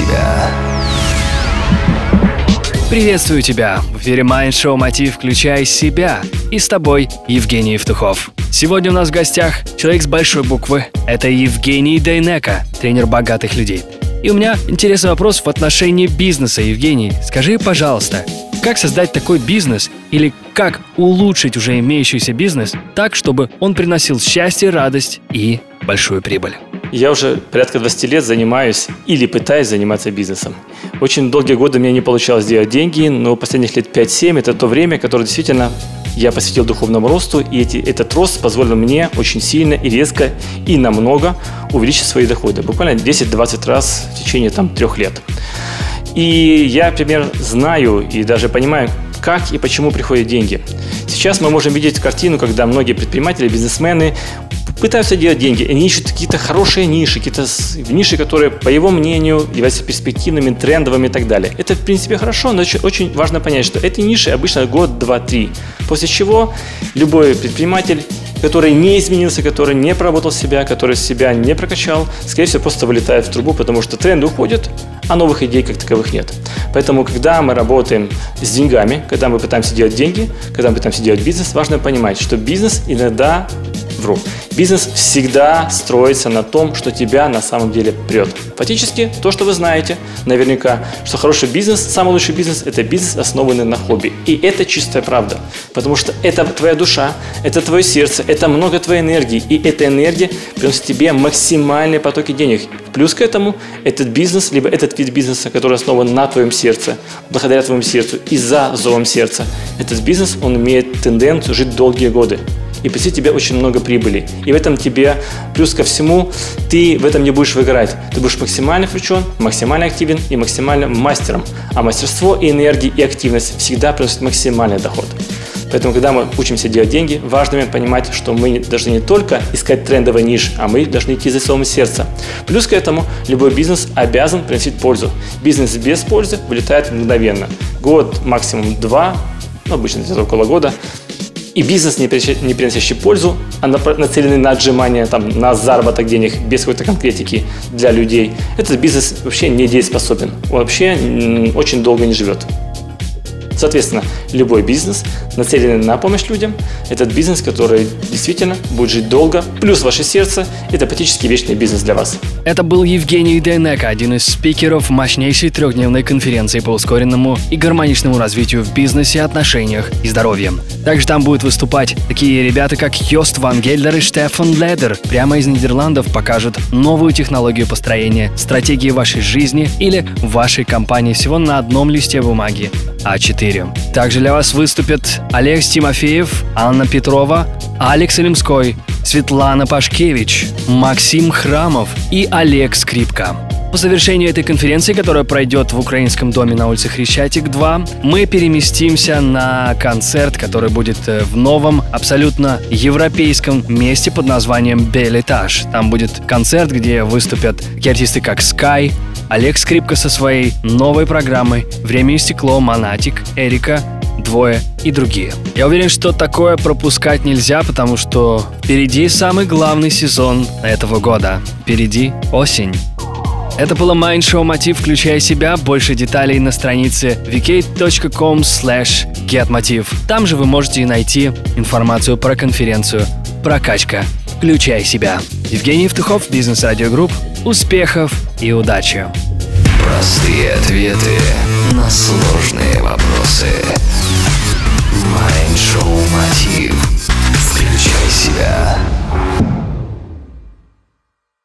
себя». Приветствую тебя! В эфире Mind Show Мотив «Включай себя» и с тобой Евгений Евтухов. Сегодня у нас в гостях человек с большой буквы. Это Евгений Дейнека, тренер богатых людей. И у меня интересный вопрос в отношении бизнеса, Евгений. Скажи, пожалуйста, как создать такой бизнес или как улучшить уже имеющийся бизнес так, чтобы он приносил счастье, радость и большую прибыль? Я уже порядка 20 лет занимаюсь или пытаюсь заниматься бизнесом. Очень долгие годы мне не получалось делать деньги, но последних лет 5-7 это то время, которое действительно я посвятил духовному росту, и эти, этот рост позволил мне очень сильно и резко и намного увеличить свои доходы. Буквально 10-20 раз в течение там, трех лет. И я, например, знаю и даже понимаю, как и почему приходят деньги. Сейчас мы можем видеть картину, когда многие предприниматели, бизнесмены пытаются делать деньги. Они ищут какие-то хорошие ниши, какие-то ниши, которые, по его мнению, являются перспективными, трендовыми и так далее. Это, в принципе, хорошо, но очень важно понять, что эти ниши обычно год, два, три. После чего любой предприниматель который не изменился, который не проработал себя, который себя не прокачал, скорее всего, просто вылетает в трубу, потому что тренды уходят, а новых идей как таковых нет. Поэтому, когда мы работаем с деньгами, когда мы пытаемся делать деньги, когда мы пытаемся делать бизнес, важно понимать, что бизнес иногда вру. Бизнес всегда строится на том, что тебя на самом деле прет. Фактически, то, что вы знаете, наверняка, что хороший бизнес, самый лучший бизнес – это бизнес, основанный на хобби. И это чистая правда. Потому что это твоя душа, это твое сердце, это много твоей энергии. И эта энергия приносит тебе максимальные потоки денег. Плюс к этому, этот бизнес, либо этот вид бизнеса, который основан на твоем сердце, благодаря твоему сердцу и за зовом сердца, этот бизнес, он имеет тенденцию жить долгие годы и принести тебе очень много прибыли. И в этом тебе, плюс ко всему, ты в этом не будешь выиграть. Ты будешь максимально включен, максимально активен и максимально мастером. А мастерство и энергия и активность всегда приносят максимальный доход. Поэтому, когда мы учимся делать деньги, важно понимать, что мы должны не только искать трендовый ниш, а мы должны идти за своим сердцем. Плюс к этому, любой бизнес обязан приносить пользу. Бизнес без пользы вылетает мгновенно. Год, максимум два, ну, обычно где-то около года, и бизнес, не приносящий пользу, а нацеленный на отжимание, там, на заработок денег без какой-то конкретики для людей, этот бизнес вообще не дееспособен. Вообще очень долго не живет. Соответственно, любой бизнес, нацеленный на помощь людям, этот бизнес, который действительно будет жить долго, плюс ваше сердце, это практически вечный бизнес для вас. Это был Евгений Дейнека, один из спикеров мощнейшей трехдневной конференции по ускоренному и гармоничному развитию в бизнесе, отношениях и здоровье. Также там будут выступать такие ребята, как Йост Ван Гельдер и Штефан Ледер. Прямо из Нидерландов покажут новую технологию построения стратегии вашей жизни или вашей компании всего на одном листе бумаги. А4. Также для вас выступят Олег Тимофеев, Анна Петрова, Алекс Илимской, Светлана Пашкевич, Максим Храмов и Олег Скрипка. По завершению этой конференции, которая пройдет в Украинском доме на улице Хрещатик 2, мы переместимся на концерт, который будет э, в новом, абсолютно европейском месте под названием Белетаж. Там будет концерт, где выступят такие артисты, как Sky, Олег Скрипка со своей новой программой «Время и стекло», Монатик, Эрика, двое и другие. Я уверен, что такое пропускать нельзя, потому что впереди самый главный сезон этого года. Впереди осень. Это было Mind Show Мотив «Включай себя». Больше деталей на странице vk.com slash getmotiv. Там же вы можете найти информацию про конференцию «Прокачка. Включай себя». Евгений Евтухов, Бизнес Радио Групп. Успехов и удачи! Простые ответы на сложные вопросы.